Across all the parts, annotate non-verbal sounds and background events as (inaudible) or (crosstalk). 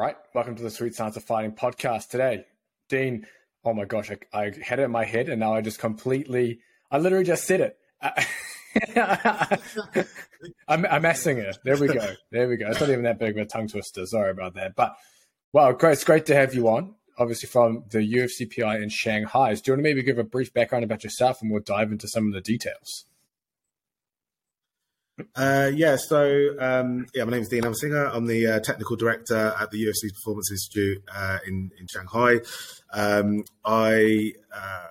right. Welcome to the Sweet Science of Fighting podcast today. Dean, oh my gosh, I, I had it in my head and now I just completely, I literally just said it. (laughs) I'm, I'm messing it. There we go. There we go. It's not even that big of a tongue twister. Sorry about that. But wow, great. It's great to have you on. Obviously, from the UFCPI in Shanghai. Do you want to maybe give a brief background about yourself and we'll dive into some of the details? Uh, yeah, so um, yeah, my name is Dean Amasinger. I'm the uh, technical director at the UFC Performance Institute uh, in in Shanghai. Um, I uh,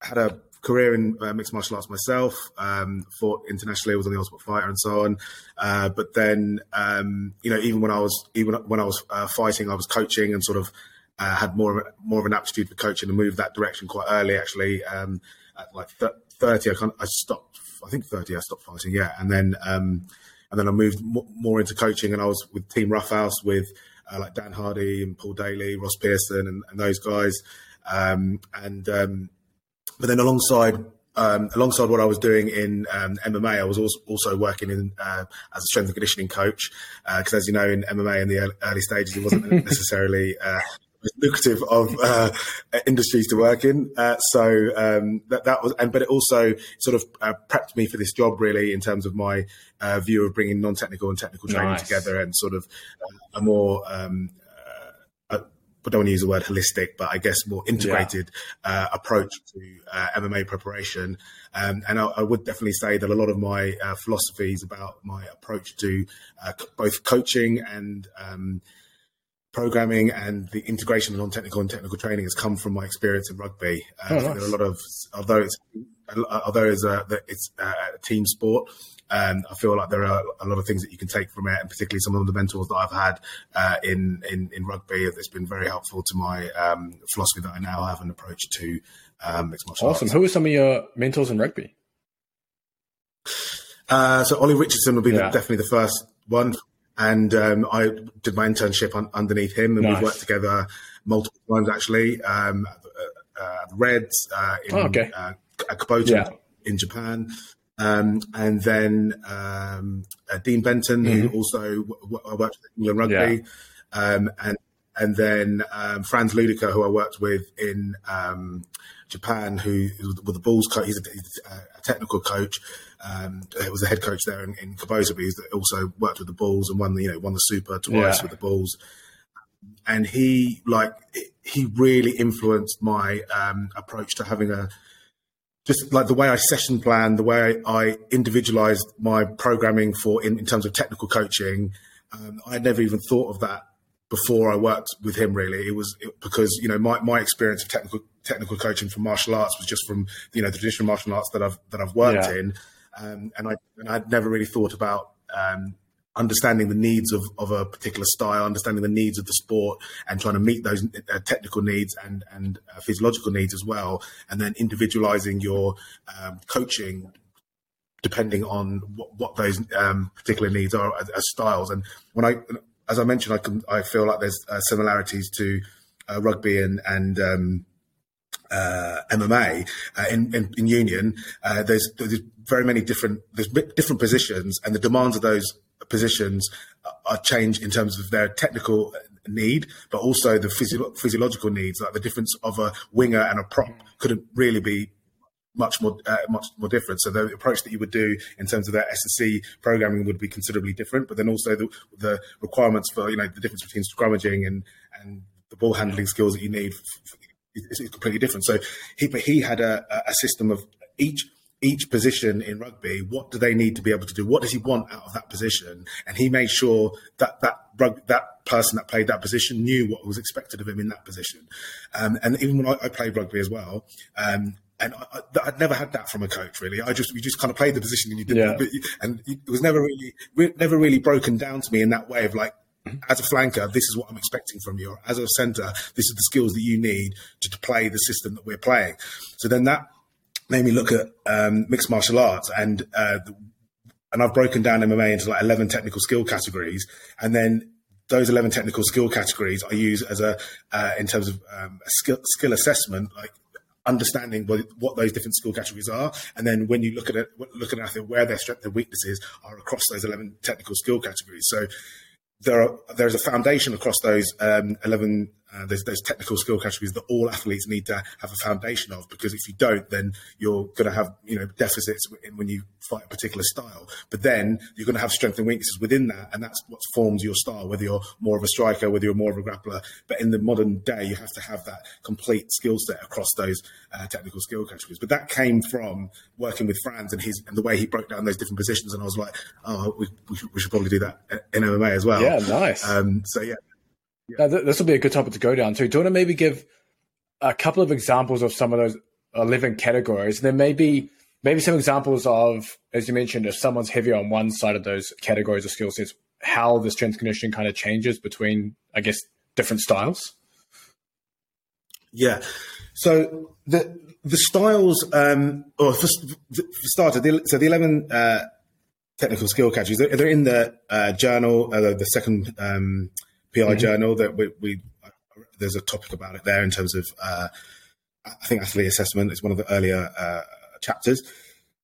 had a career in uh, mixed martial arts myself. Um, fought internationally, was on the Ultimate Fighter and so on. But then, um, you know, even when I was even when I was fighting, I was coaching and sort of had more of a, more of an aptitude for coaching and moved that direction quite early. Actually, um, at like th- thirty, I, kind of, I stopped I think 30, I stopped fighting, yeah. And then um, and then I moved more into coaching, and I was with Team Roughhouse with uh, like Dan Hardy and Paul Daly, Ross Pearson, and, and those guys. Um, and um, but then alongside um, alongside what I was doing in um, MMA, I was also, also working in uh, as a strength and conditioning coach because, uh, as you know, in MMA in the early stages, it wasn't (laughs) necessarily uh, lucrative of uh, industries to work in. Uh, so um, that that was, and but it also sort of uh, prepped me for this job really in terms of my uh, view of bringing non-technical and technical training nice. together and sort of uh, a more. Um, uh, I don't want to use the word holistic, but I guess more integrated yeah. approach to MMA preparation. Um, and I, I, would definitely say that a lot of my philosophies about my approach to both coaching and um, programming and the integration of non-technical and technical training has come from my experience in rugby. Uh, oh, nice. There are a lot of, although it's although it's a, it's a team sport, um, I feel like there are a lot of things that you can take from it, and particularly some of the mentors that I've had uh, in, in, in rugby. It's been very helpful to my um, philosophy that I now have an approach to um, mixed martial awesome. arts. Awesome. Who are some of your mentors in rugby? Uh, so Ollie Richardson would be yeah. the, definitely the first one and um, I did my internship on, underneath him, and nice. we've worked together multiple times actually. Um, uh, uh, Reds uh, in oh, okay. uh, Kubota yeah. in Japan, um, and then um, uh, Dean Benton, mm-hmm. who also w- w- worked with England Rugby, yeah. um, and and then um, Frans Ludeke, who I worked with in um, Japan, who was the Bulls coach. He's a, he's a technical coach. Um, it was the head coach there in, in but he's also worked with the Bulls and won the you know won the Super twice yeah. with the Bulls. And he like he really influenced my um, approach to having a just like the way I session plan, the way I individualized my programming for in, in terms of technical coaching. Um, I had never even thought of that before I worked with him. Really, it was it, because you know my, my experience of technical technical coaching from martial arts was just from you know the traditional martial arts that I've that I've worked yeah. in, um, and I and I'd never really thought about um, understanding the needs of, of a particular style, understanding the needs of the sport, and trying to meet those uh, technical needs and and uh, physiological needs as well, and then individualizing your um, coaching depending on what, what those um, particular needs are as, as, styles. And when I, as I mentioned, I can I feel like there's uh, similarities to uh, rugby and and um, MMA uh, in, in, in, union, uh, there's, there's very many different there's different positions, and the demands of those positions are changed in terms of their technical need, but also the physio- physiological needs. Like the difference of a winger and a prop couldn't really be much more uh, much more different. So the approach that you would do in terms of that S&C programming would be considerably different. But then also the, the requirements for you know the difference between scrummaging and and the ball handling skills that you need is, is completely different. So he, but he had a, a system of each each position in rugby. What do they need to be able to do? What does he want out of that position? And he made sure that that that person that played that position knew what was expected of him in that position. Um, and even when I, I, played rugby as well, um, and I, would never had that from a coach really. I just we just kind of played the position and you did, yeah. and it was never really never really broken down to me in that way of like as a flanker, this is what I'm expecting from you. Or as a centre, this is the skills that you need to, to, play the system that we're playing. So then that made me look at um, mixed martial arts and uh, and I've broken down MMA into like 11 technical skill categories. And then those 11 technical skill categories I use as a, uh, in terms of um, skill, skill assessment, like understanding what, what, those different skill categories are, and then when you look at it, look at it, where their strengths and weaknesses are across those eleven technical skill categories. So there are there's a foundation across those um, 11 uh, there's those technical skill categories that all athletes need to have a foundation of because if you don't then you're going to have you know deficits when you fight a particular style. But then you're going to have strengths and weaknesses within that and that's what forms your style whether you're more of a striker whether you're more of a grappler. But in the modern day you have to have that complete skill set across those uh, technical skill categories. But that came from working with Frans and his and the way he broke down those different positions and I was like oh we, we, should, we should probably do that in MMA as well. Yeah nice. Um, so yeah Now, this will be a good topic to go down to. Do you want to maybe give a couple of examples of some of those 11 categories? And then maybe maybe some examples of, as you mentioned, if someone's heavier on one side of those categories or skill sets, how the strength conditioning kind of changes between, I guess, different styles? Yeah. So the the styles, um, or for, for the, so the 11 uh, technical skill categories, they're, they're in the uh, journal, uh, the second um, PI mm-hmm. journal that we, we, there's a topic about it there in terms of uh, I think athlete assessment is one of the earlier uh, chapters.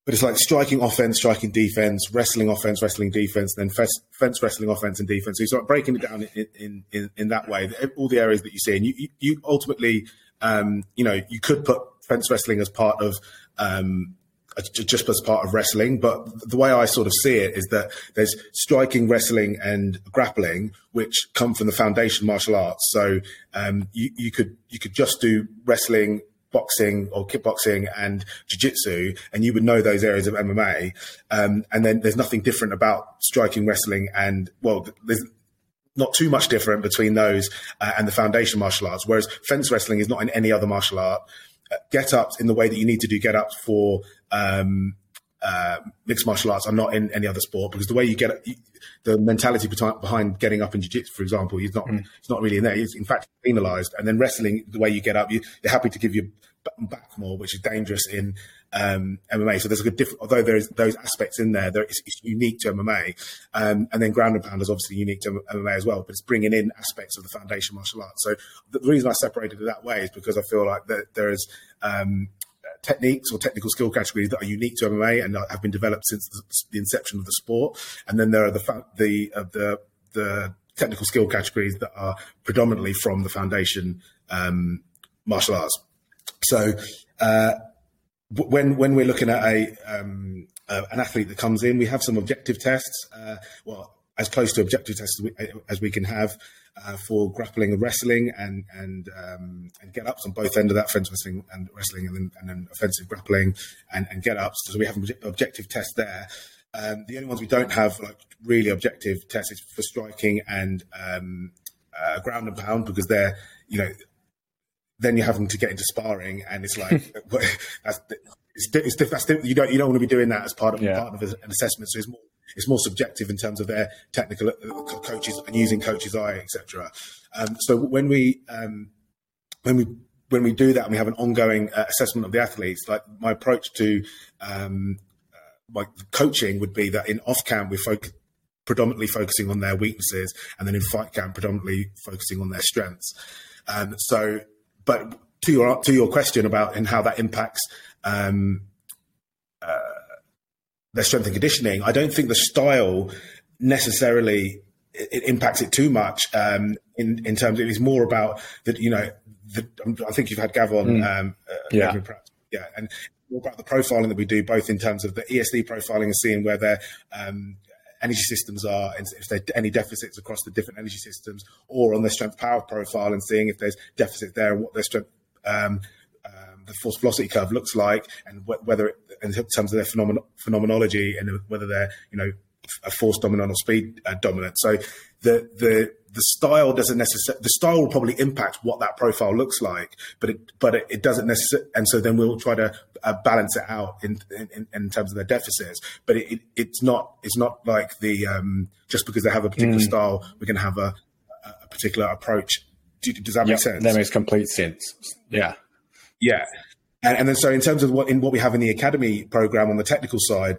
But it's like striking offense, striking defense, wrestling offense, wrestling defense, then fence, fence wrestling offense and defense. So you start breaking it down in, in, in, in that way, all the areas that you see. And you, you, ultimately, um, you know, you could put fence wrestling as part of um, just as part of wrestling. But the way I sort of see it is that there's striking, wrestling, and grappling, which come from the foundation martial arts. So um, you, you could you could just do wrestling, boxing, or kickboxing and jiu-jitsu, and you would know those areas of MMA. Um, and then there's nothing different about striking, wrestling, and well, there's not too much different between those uh, and the foundation martial arts. Whereas fence wrestling is not in any other martial art. Get ups in the way that you need to do get ups for um, uh, mixed martial arts are not in any other sport because the way you get the mentality behind getting up in jiu-jitsu, for example, is not mm. it's not really in there. It's in fact penalized. And then wrestling, the way you get up, you, are happy to give your back more, which is dangerous in um, MMA. So there's a good different, although there's those aspects in there, there it's, it's unique to MMA. Um, and then ground and pound is obviously unique to MMA as well, but it's bringing in aspects of the foundation martial arts. So the, the reason I separated it that way is because I feel like that there is um, techniques or technical skill categories that are unique to MMA and have been developed since the inception of the sport. And then there are the the uh, the the technical skill categories that are predominantly from the foundation um, martial arts. So uh, when when we're looking at a um, uh, an athlete that comes in, we have some objective tests. Uh, well, as close to objective tests as we, as we can have uh, for grappling and wrestling and and um, and get ups on both end of that fence wrestling and wrestling and then, and then offensive grappling and, and get ups. So we have an objective test there. Um, the only ones we don't have like really objective tests is for striking and um, uh, ground and pound because they're you know then you're having to get into sparring and it's like (laughs) that's it's, it's, that's you don't you don't want to be doing that as part of yeah. part of an assessment. So it's more it's more subjective in terms of their technical uh, coaches and using coach's eye, etc. Um, so when we um, when we when we do that and we have an ongoing uh, assessment of the athletes, like my approach to um, uh, my coaching would be that in off camp we focus predominantly focusing on their weaknesses, and then in fight camp predominantly focusing on their strengths. Um, so, but to your to your question about and how that impacts um, uh, their strength and conditioning, I don't think the style necessarily it impacts it too much um, in in terms. Of, it is more about that. You know, the, I think you've had Gavon, mm. um, uh, yeah, yeah, and more about the profiling that we do, both in terms of the ESD profiling and seeing where their um, energy systems are, and if there are any deficits across the different energy systems, or on their strength power profile and seeing if there's deficits there and what their strength um, the force velocity curve looks like, and wh- whether it, in terms of their phenomen- phenomenology and whether they're you know a force dominant or speed uh, dominant. So the the the style doesn't necessarily the style will probably impact what that profile looks like, but it but it, it doesn't necessarily. And so then we'll try to uh, balance it out in, in, in terms of their deficits. But it, it, it's not it's not like the um, just because they have a particular mm. style, we're going to have a, a particular approach. Does that make yep, sense? That makes complete sense. Yeah. Yeah. And, and, then so in terms of what in what we have in the academy program on the technical side,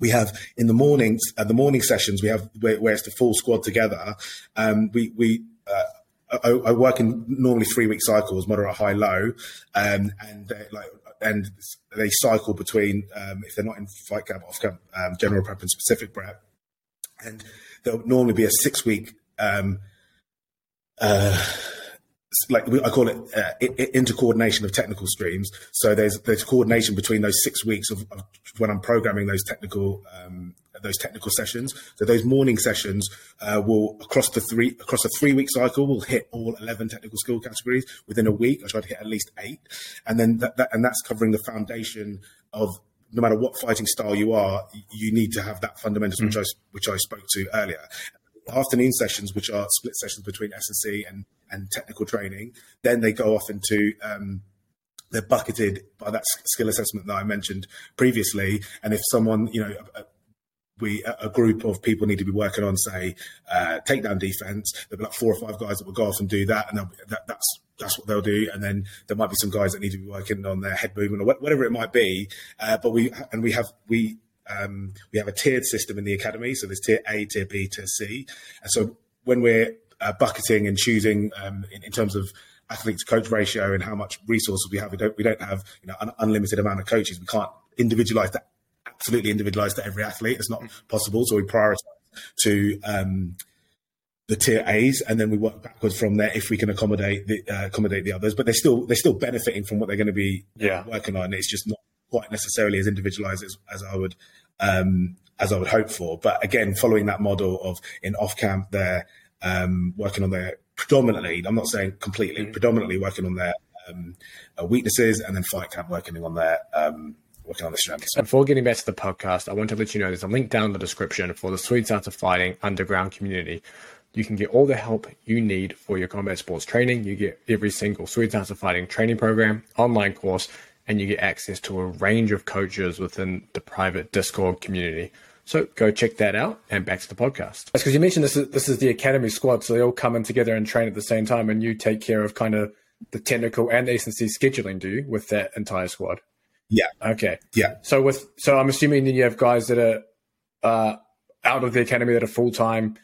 we have in the mornings at the morning sessions we have where, where, it's the full squad together. Um, we we uh, I, I, work in normally three week cycles, moderate, high, low, um, and like and they cycle between um, if they're not in fight camp, off camp, um, general prep and specific prep, and there'll normally be a six week um, uh, like I call it uh, intercoordination of technical streams. So there's there's coordination between those six weeks of, of when I'm programming those technical um, those technical sessions. So those morning sessions uh, will across the three across a three week cycle will hit all eleven technical skill categories within a week. I try to hit at least eight, and then that, that and that's covering the foundation of no matter what fighting style you are, you need to have that fundamentals, mm which I which I spoke to earlier. Afternoon sessions, which are split sessions between S and and technical training, then they go off into um, they're bucketed by that skill assessment that I mentioned previously. And if someone, you know, we a group of people need to be working on, say, uh, takedown defense. There'll be like four or five guys that will go off and do that, and that, that's that's what they'll do. And then there might be some guys that need to be working on their head movement or whatever it might be. Uh, but we and we have we um, we have a tiered system in the academy. So there's tier A, tier B, tier C. And so when we're uh, bucketing and choosing um, in, in, terms of athlete to coach ratio and how much resources we have, we don't we don't have you know an unlimited amount of coaches. We can't individualize that absolutely individualize to every athlete. It's not possible. So we prioritize to um, the tier A's, and then we work backwards from there if we can accommodate the uh, accommodate the others. But they're still they're still benefiting from what they're going to be yeah. working on. It's just not quite necessarily as individualized as, as I would um, as I would hope for. But again, following that model of in off camp, they're um, working on their predominantly. I'm not saying completely, mm-hmm. predominantly working on their um, uh, weaknesses, and then fight camp working on their um, working on the strengths. Before getting back to the podcast, I want to let you know there's a link down in the description for the Sweet Science of Fighting underground community. You can get all the help you need for your combat sports training. You get every single Sweet Science of Fighting training program, online course, and you get access to a range of coaches within the private Discord community. So go check that out and back to the podcast. That's because you mentioned this is this is the academy squad, so they all come in together and train at the same time, and you take care of kind of the technical and S&C scheduling, do you, with that entire squad? Yeah. Okay. Yeah. So with so I'm assuming then you have guys that are uh, out of the academy that are full time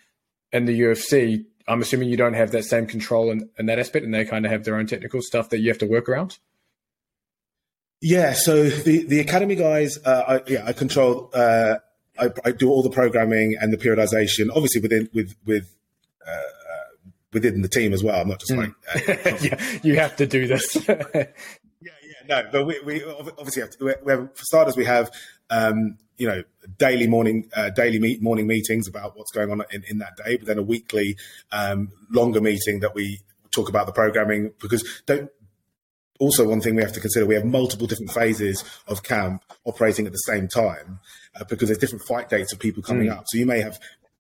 in the UFC. I'm assuming you don't have that same control in, in that aspect, and they kind of have their own technical stuff that you have to work around. Yeah. So the the academy guys, uh, I, yeah, I control. Uh, I, I, do all the programming and the periodization, obviously within with with. Uh, uh within the team as well. I'm not just mm. like uh, (laughs) yeah, you have to do this. (laughs) Yeah, yeah, no, but we, we obviously have, to, we have, for starters, we have, um, you know, daily morning, uh, daily meet, morning meetings about what's going on in, in that day, but then a weekly, um, longer meeting that we talk about the programming because don't, also one thing we have to consider we have multiple different phases of camp operating at the same time uh, because there's different fight dates of people coming mm. up so you may have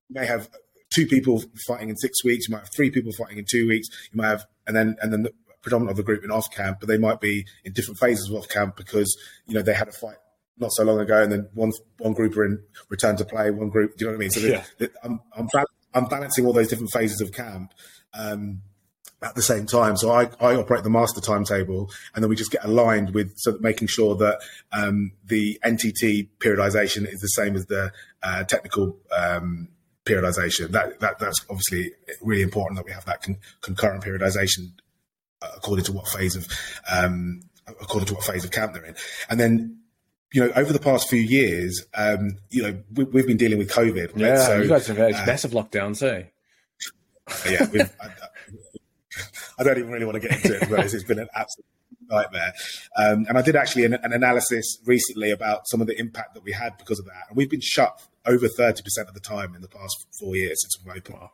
you may have two people fighting in six weeks you might have three people fighting in two weeks you might have and then and then predominant of the group in off camp, but they might be in different phases of off camp because you know they had a fight not so long ago, and then one one group are in return to play, one group. Do you know what I mean? So yeah. I'm I'm, I'm, balancing all those different phases of camp. Um, at the same time. So I, I operate the master timetable, and then we just get aligned with so that making sure that um, the NTT periodization is the same as the uh, technical um, periodization. That, that that's obviously really important that we have that con- concurrent periodization according to what phase of um, according to what phase of camp they're in. And then, you know, over the past few years, um, you know, we, have been dealing with COVID. Right? Yeah, so, you guys have had uh, massive lockdowns, eh? Yeah, I, I, don't even really want to get into it because it's been an absolute nightmare. Um, and I did actually an, an, analysis recently about some of the impact that we had because of that. And we've been shut over 30% of the time in the past four years since we've opened,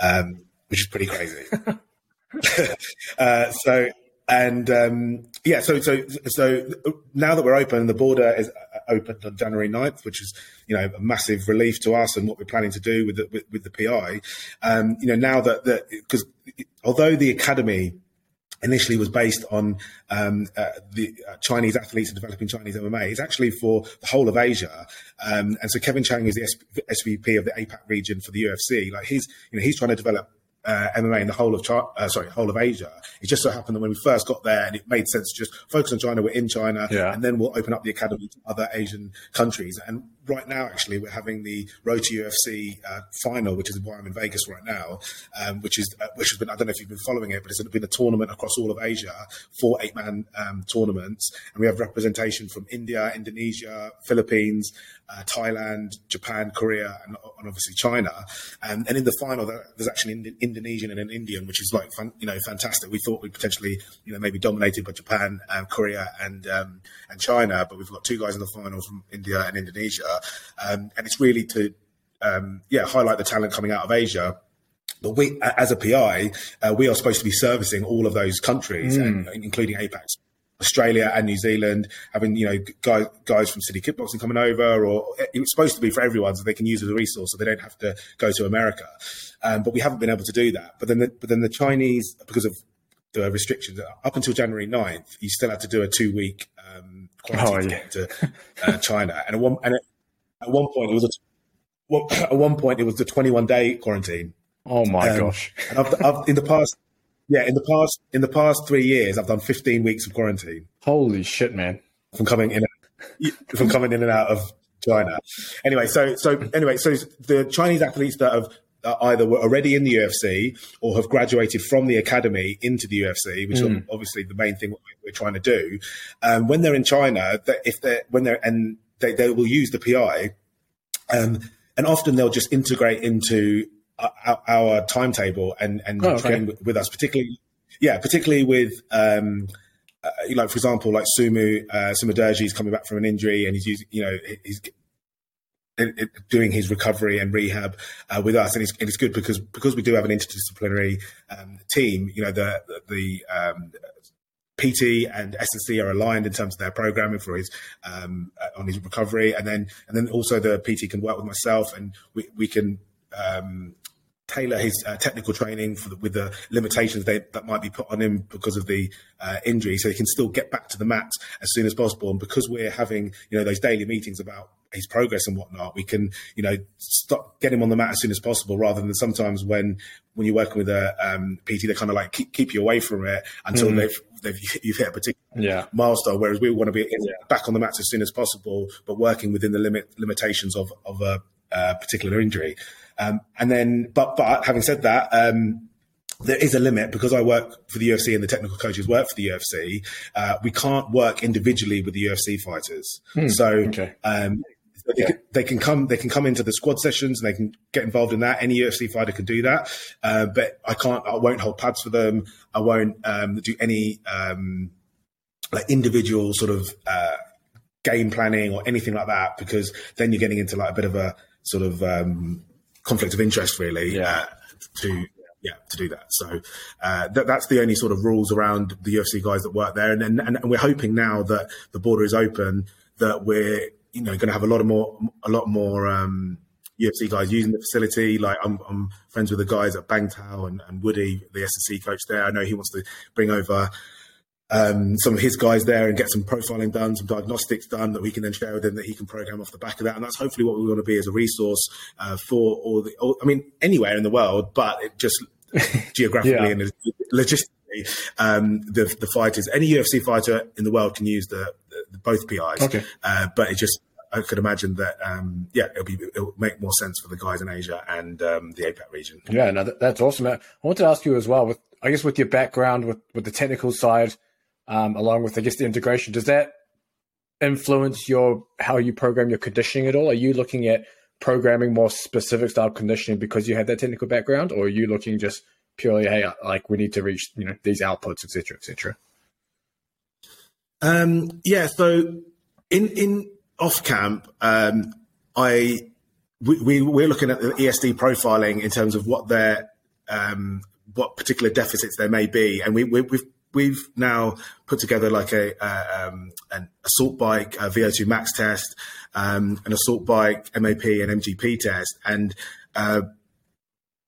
um, which is pretty crazy. (laughs) (laughs) uh, so and um, yeah, so so so now that we're open, the border is uh, opened on January 9th, which is you know a massive relief to us and what we're planning to do with the, with, with the PI. Um, you know now that because although the academy initially was based on um, uh, the uh, Chinese athletes and developing Chinese MMA. It's actually for the whole of Asia. Um, and so Kevin Chang is the SVP of the APAC region for the UFC. Like he's, you know, he's trying to develop uh, MMA in the whole of China, uh, sorry, whole of Asia. It just so happened that when we first got there, and it made sense to just focus on China. We're in China, yeah. and then we'll open up the academy to other Asian countries. And right now, actually, we're having the Road to UFC uh, final, which is why I'm in Vegas right now, um, which is uh, which has been I don't know if you've been following it, but it's been a tournament across all of Asia, four eight man um, tournaments, and we have representation from India, Indonesia, Philippines, uh, Thailand, Japan, Korea, and, and obviously China. And in the final, there's actually an Indonesian and an Indian, which is like fun, you know fantastic. We thought we'd potentially you know maybe dominated by Japan, um, Korea, and um, and China, but we've got two guys in the final from India and Indonesia, um, and it's really to um, yeah highlight the talent coming out of Asia. But we, as a PI, uh, we are supposed to be servicing all of those countries, mm. and, including APAC. Australia and New Zealand, having you know guys guys from City Kickboxing coming over, or it was supposed to be for everyone, so they can use it as a resource, so they don't have to go to America. Um, but we haven't been able to do that. But then, the, but then the Chinese, because of the restrictions, up until January 9th, you still had to do a two week um, quarantine oh, yeah. to to uh, China. And one and at one point it was a well, (clears throat) at one point it was the 21 day quarantine. Oh my um, gosh! And I've, I've, in the past yeah, in the past in the past three years, I've done 15 weeks of quarantine. Holy shit, man! From coming in, (laughs) from coming in and out of China. Anyway, so so anyway, so the Chinese athletes that have uh, either were already in the UFC or have graduated from the academy into the UFC, which mm. is obviously the main thing we're trying to do. Um, when they're in China, that if they when they're and they, they will use the PI, um, and often they'll just integrate into our, our timetable and and oh, okay. train with, with, us, particularly yeah, particularly with. Um, uh, like for example, like Sumu uh, Sumudaerji is coming back from an injury and he's using, you know, he's doing his recovery and rehab uh, with us, and it's, it's, good because because we do have an interdisciplinary um, team. You know, the the um, PT and S&C are aligned in terms of their programming for his um, on his recovery, and then and then also the PT can work with myself, and we we can um, tailor his uh, technical training the, with the limitations they, that might be put on him because of the uh, injury, so he can still get back to the mat as soon as possible. And because we're having you know those daily meetings about his progress and whatnot, we can you know stop get him on the mat as soon as possible, rather than sometimes when when you're working with a um, PT, they kind of like keep, keep you away from it until mm. they've they've (laughs) you've hit a particular yeah. milestone. Whereas we want to be yeah. back on the mats as soon as possible, but working within the limit limitations of of a, a particular injury. Um, and then, but but having said that, um, there is a limit because I work for the UFC and the technical coaches work for the UFC. Uh, we can't work individually with the UFC fighters. Hmm. So okay. um, they, yeah. can, they, can, come. They can come into the squad sessions and they can get involved in that. Any UFC fighter can do that, uh, but I can't. I won't hold pads for them. I won't um, do any um, like individual sort of uh, game planning or anything like that because then you're getting into like a bit of a sort of um, conflict of interest, really, yeah. uh, to yeah to do that. So uh, that, that's the only sort of rules around the UFC guys that work there, and, and and we're hoping now that the border is open that we're you know going to have a lot of more a lot more. Um, UFC guys using the facility. Like I'm, I'm friends with the guys at Bangtao and, and Woody, the S&C coach there. I know he wants to bring over um, some of his guys there and get some profiling done, some diagnostics done that we can then share with him that he can program off the back of that. And that's hopefully what we want to be as a resource uh, for all the, all, I mean, anywhere in the world, but it just (laughs) geographically yeah. and logistically, um, the, the fighters, any UFC fighter in the world can use the, the both PIs. Okay. Uh, but it just, I could imagine that, um, yeah, it'll be it'll make more sense for the guys in Asia and um, the APAC region. Yeah, no, that, that's awesome. I want to ask you as well, with I guess with your background with with the technical side, um, along with I guess the integration. Does that influence your how you program your conditioning at all? Are you looking at programming more specific style conditioning because you have that technical background, or are you looking just purely hey like we need to reach you know these outputs, etc., etc. Um, yeah, so in in off camp, um, I we, we we're looking at the ESD profiling in terms of what their um, what particular deficits there may be, and we, we have we've now put together like a, um, an assault bike a VO2 max test, um, an assault bike MAP and MGP test, and uh,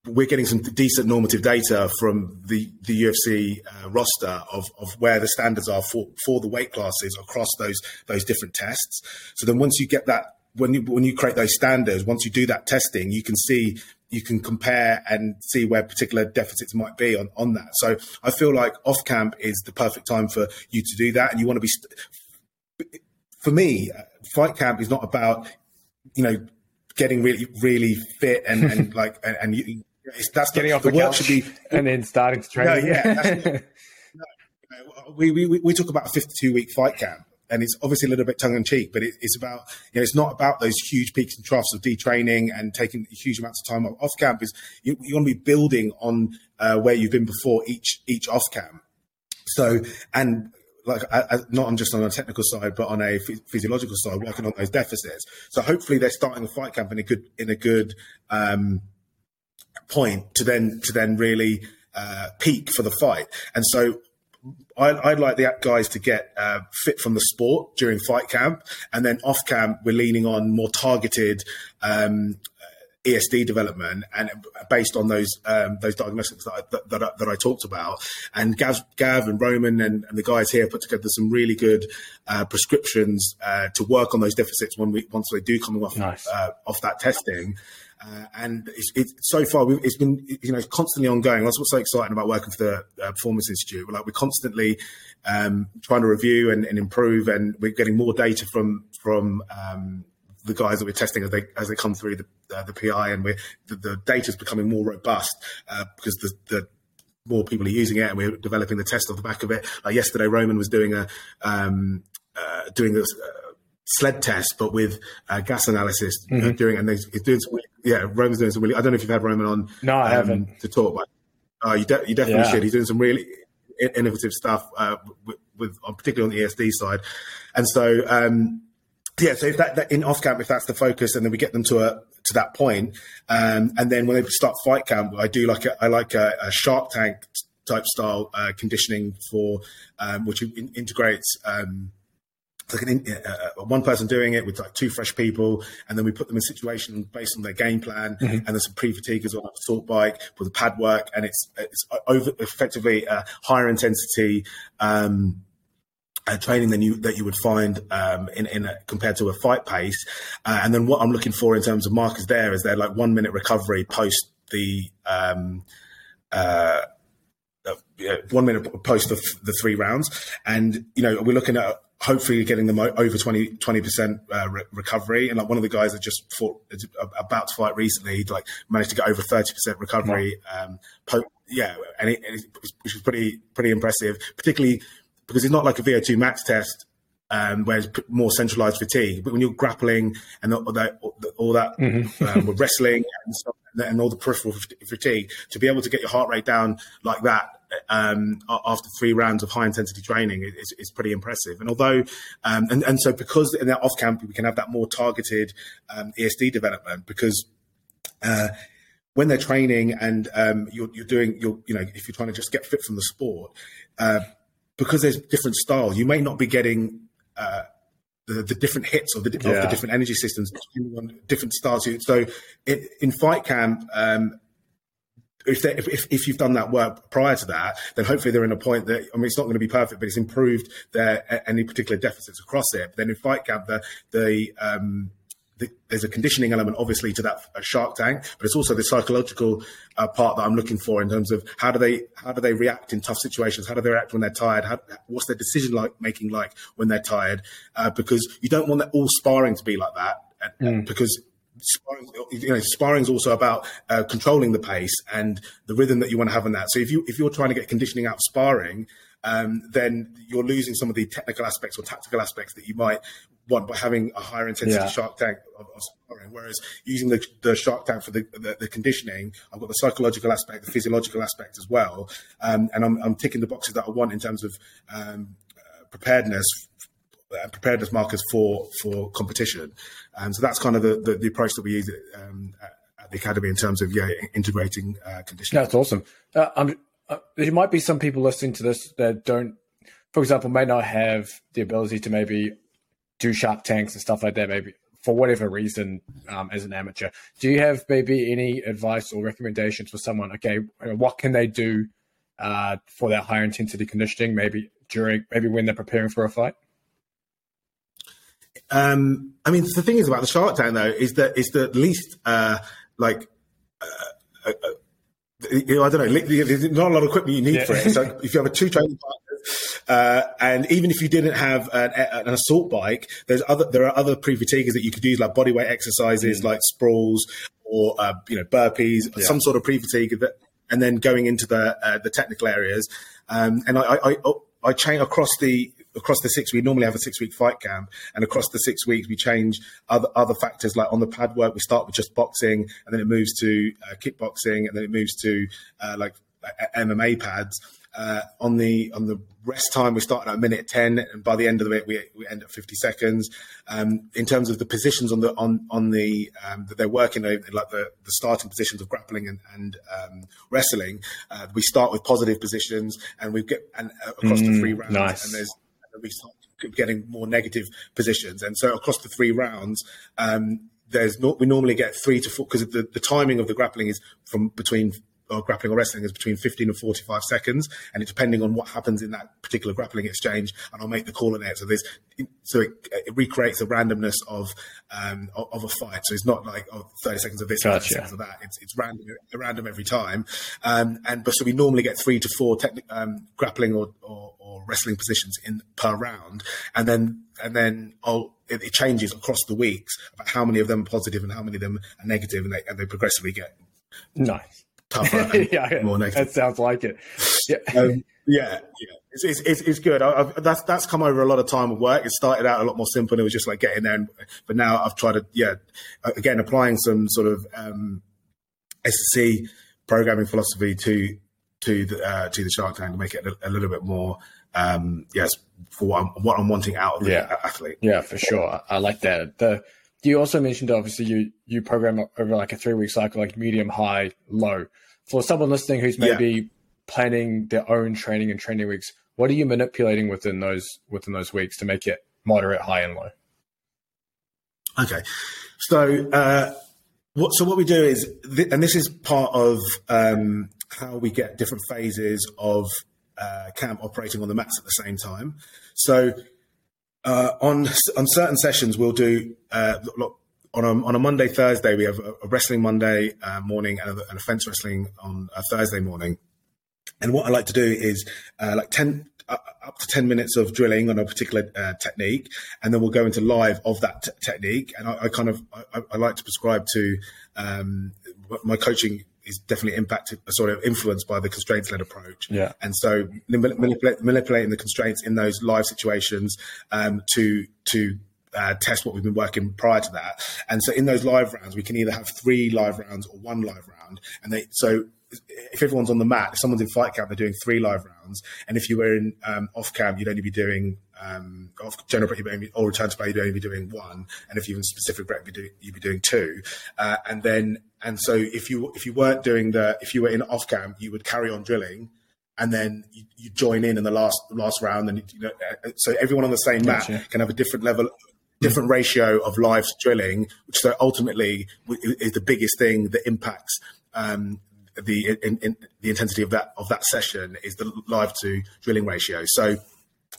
we're getting some decent normative data from the the UFC uh, roster of, of where the standards are for, for the weight classes across those those different tests. So then once you get that when you when you create those standards, once you do that testing, you can see you can compare and see where particular deficits might be on, on that. So I feel like off camp is the perfect time for you to do that. And you want to be, st- for me, fight camp is not about, you know, getting really, really fit and, and (laughs) like, and, and you, that's getting the, off the, the work should be, and then starting to train. No, yeah. (laughs) no, we, we, we talk about a 52 week fight camp and it's obviously a little bit tongue in cheek, but it, it's about you know it's not about those huge peaks and troughs of detraining and taking huge amounts of time off, off camp. Is you, you want to be building on uh, where you've been before each each off camp. So and like I, I, not on just on a technical side, but on a physiological side, working on those deficits. So hopefully they're starting a fight camp in a good in a good um, point to then to then really uh, peak for the fight. And so I'd, I'd, like the guys to get uh, fit from the sport during fight camp, and then off camp we're leaning on more targeted um, ESD development and based on those um, those diagnostics that I, that, that, I, that I talked about. And Gav, Gav and Roman and, and, the guys here put together some really good uh, prescriptions uh, to work on those deficits when we once they do come off nice. uh, off that testing. Uh, and it's, it's, so far it's been you know constantly ongoing. That's what's so exciting about working for the uh, Performance Institute. We're like we're constantly um, trying to review and, and, improve, and we're getting more data from from um, the guys that we're testing as they as they come through the uh, the PI, and we're the, the data is becoming more robust uh, because the, the more people are using it, and we're developing the test off the back of it. Like yesterday, Roman was doing a um, uh, doing this uh, sled test, but with uh, gas analysis mm-hmm. doing, and he's doing some, yeah, Roman's doing some really. I don't know if you've had Roman on. No, I um, haven't to talk, but uh, you, de- you definitely yeah. should. He's doing some really innovative stuff uh, with, with, particularly on the ESD side, and so. Um, yeah, so if that, that, in off camp, if that's the focus, and then we get them to a to that point, um, and then when they start fight camp, I do like a, I like a, a Shark Tank type style uh, conditioning for um, which in, integrates um, like an, uh, uh, one person doing it with like two fresh people, and then we put them in situations based on their game plan, mm-hmm. and there's some pre-fatiguers on a assault bike with the pad work, and it's it's over effectively a higher intensity. Um, uh, training than you that you would find um, in, in a, compared to a fight pace, uh, and then what I'm looking for in terms of markers there is they're like one minute recovery post the um, uh, uh one minute post the, the three rounds, and you know we're looking at hopefully getting them over 20 percent uh, re- recovery. And like one of the guys that just fought about to fight recently, like managed to get over thirty percent recovery. Um, po- yeah, and it, it, which was pretty pretty impressive, particularly because it's not like a VO2 max test um, where it's more centralized fatigue. But when you're grappling and all that, all that mm-hmm. um, with wrestling and, stuff, and, all the peripheral fatigue, to be able to get your heart rate down like that um, after three rounds of high intensity training is, is pretty impressive. And although, um, and, and so because in that off camp, we can have that more targeted um, ESD development because. Uh, when they're training and um, you're, you're, doing, you're, you know, if you're trying to just get fit from the sport, uh, because there's different styles, you may not be getting uh, the, the, different hits of the, yeah. of the, different energy systems on different styles. So in, in fight camp, um, if, if, if, you've done that work prior to that, then hopefully they're in a point that I mean it's not going to be perfect, but it's improved their any particular deficits across it. But then in fight camp, the the um, the, there's a conditioning element, obviously, to that uh, Shark Tank, but it's also the psychological uh, part that I'm looking for in terms of how do they how do they react in tough situations? How do they react when they're tired? How, what's their decision like making like when they're tired? Uh, because you don't want that all sparring to be like that, mm. because sparring, you know, sparring is also about uh, controlling the pace and the rhythm that you want to have in that. So if you if you're trying to get conditioning out of sparring, um, then you're losing some of the technical aspects or tactical aspects that you might want by having a higher intensity yeah. shark tank of, of, sparring. Whereas using the, the shark tank for the, the, the, conditioning, I've got the psychological aspect, the physiological aspect as well. Um, and I'm, I'm, ticking the boxes that I want in terms of um, uh, preparedness. Uh, preparedness markers for for competition, and so that's kind of the, the, the approach that we use um, at, the academy in terms of yeah integrating uh, conditioning. That's awesome. Uh, uh, there might be some people listening to this that don't, for example, may not have the ability to maybe do shark tanks and stuff like that, maybe for whatever reason um, as an amateur. Do you have maybe any advice or recommendations for someone? Okay, what can they do uh, for that higher intensity conditioning? Maybe during, maybe when they're preparing for a fight. Um, I mean, the thing is about the Shark Tank though is that it's the least uh, like uh, uh, you know, I don't know. There's not a lot of equipment you need yeah. for it. So if you have a two training partners, uh, and even if you didn't have an, an, assault bike, there's other there are other pre-fatiguers that you could use, like bodyweight exercises, mm. like sprawls or uh, you know burpees, yeah. some sort of pre-fatigue, that, and then going into the uh, the technical areas. Um, and I, I, I, I chain across the across the six, we normally have a six week fight camp, and across the six weeks, we change other other factors like on the pad work. We start with just boxing, and then it moves to uh, kickboxing, and then it moves to uh, like MMA pads. Uh, on the on the rest time, we start at a minute ten, and by the end of the week, we, we end at fifty seconds. Um, in terms of the positions on the on on the um, that they're working, like the, the starting positions of grappling and, and um, wrestling, uh, we start with positive positions, and we get and uh, across mm, the three rounds, nice. and there's we start getting more negative positions. And so across the three rounds, um, there's not, we normally get three to four because the, the timing of the grappling is from between or grappling or wrestling is between 15 and 45 seconds, and it's depending on what happens in that particular grappling exchange, and I'll make the call on it. So there's so it, it recreates the randomness of um, of a fight. So it's not like oh, 30 seconds of this, gotcha. 30 seconds of that. It's it's random random every time, um, and but so we normally get three to four techni- um, grappling or, or, or wrestling positions in per round, and then and then I'll it, it, changes across the weeks about how many of them are positive and how many of them are negative, and they and they progressively get nice tougher (laughs) yeah, more negative. That sounds like it. Yeah, (laughs) um, yeah, yeah. It's, it's, it's, it's good. I, that's that's come over a lot of time of work. It started out a lot more simple. And it was just like getting there, and, but now I've tried to yeah, again applying some sort of um, SSC programming philosophy to to the uh, to the Shark Tank to make it a, a little bit more um, yes for what I'm, what I'm wanting out of the yeah. athlete. Yeah, for sure. I like that. The you also mentioned obviously you you program over like a three week cycle, like medium, high, low. For someone listening who's maybe yeah. planning their own training and training weeks, what are you manipulating within those within those weeks to make it moderate, high, and low? Okay, so uh, what so what we do is, th- and this is part of um, how we get different phases of uh, camp operating on the mats at the same time. So uh, on on certain sessions, we'll do uh, look, on a, on a Monday, Thursday, we have a, wrestling Monday uh, morning and a, and a, fence wrestling on a Thursday morning. And what I like to do is uh, like 10, uh, up to 10 minutes of drilling on a particular uh, technique. And then we'll go into live of that t- technique. And I, I kind of, I, I, like to prescribe to um, my coaching is definitely impacted, sort of influenced by the constraints led approach. Yeah. And so manipulate, manipulating the constraints in those live situations um, to to uh, test what we've been working prior to that. And so in those live rounds, we can either have three live rounds or one live round. And they so if everyone's on the mat, if someone's in fight camp, they're doing three live rounds. And if you were in um, off camp, you'd only be doing um, off general prep, you'd or return to play, you'd only be doing one. And if you're in specific prep, you'd, be you'd be doing two. Uh, and then and so if you if you weren't doing the if you were in off camp, you would carry on drilling. And then you, you join in in the last last round, and you know, uh, so everyone on the same mat can have a different level different ratio of live drilling, which so ultimately is the biggest thing that impacts um, the in, in, the intensity of that of that session is the live to drilling ratio. So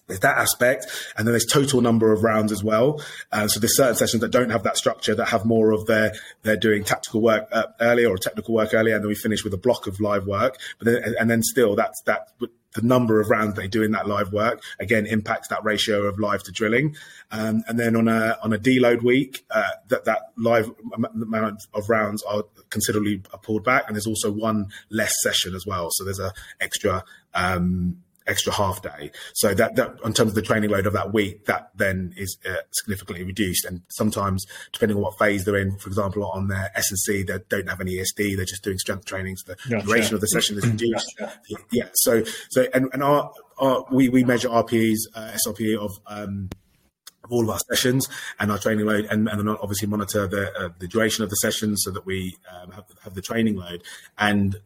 there's that aspect, and then there's total number of rounds as well. Uh, so there's certain sessions that don't have that structure that have more of their they're doing tactical work uh, earlier or technical work earlier, and then we finish with a block of live work. But then, and then still that's that the number of rounds they do in that live work again impacts that ratio of live to drilling. Um, and then on a on a deload week, uh, that that live amount of rounds are considerably pulled back, and there's also one less session as well. So there's a extra. Um, extra half day. So that, that in terms of the training load of that week, that then is uh, significantly reduced. And sometimes, depending on what phase they're in, for example, on their S and C, they don't have any ESD. They're just doing strength training. So the gotcha. duration of the session is reduced. Gotcha. Yeah. So so and, and our, our we we measure RPEs, uh, SRPE of. Um, all of our sessions and our training load, and, and then obviously monitor the uh, the duration of the sessions so that we um, have, have the training load. And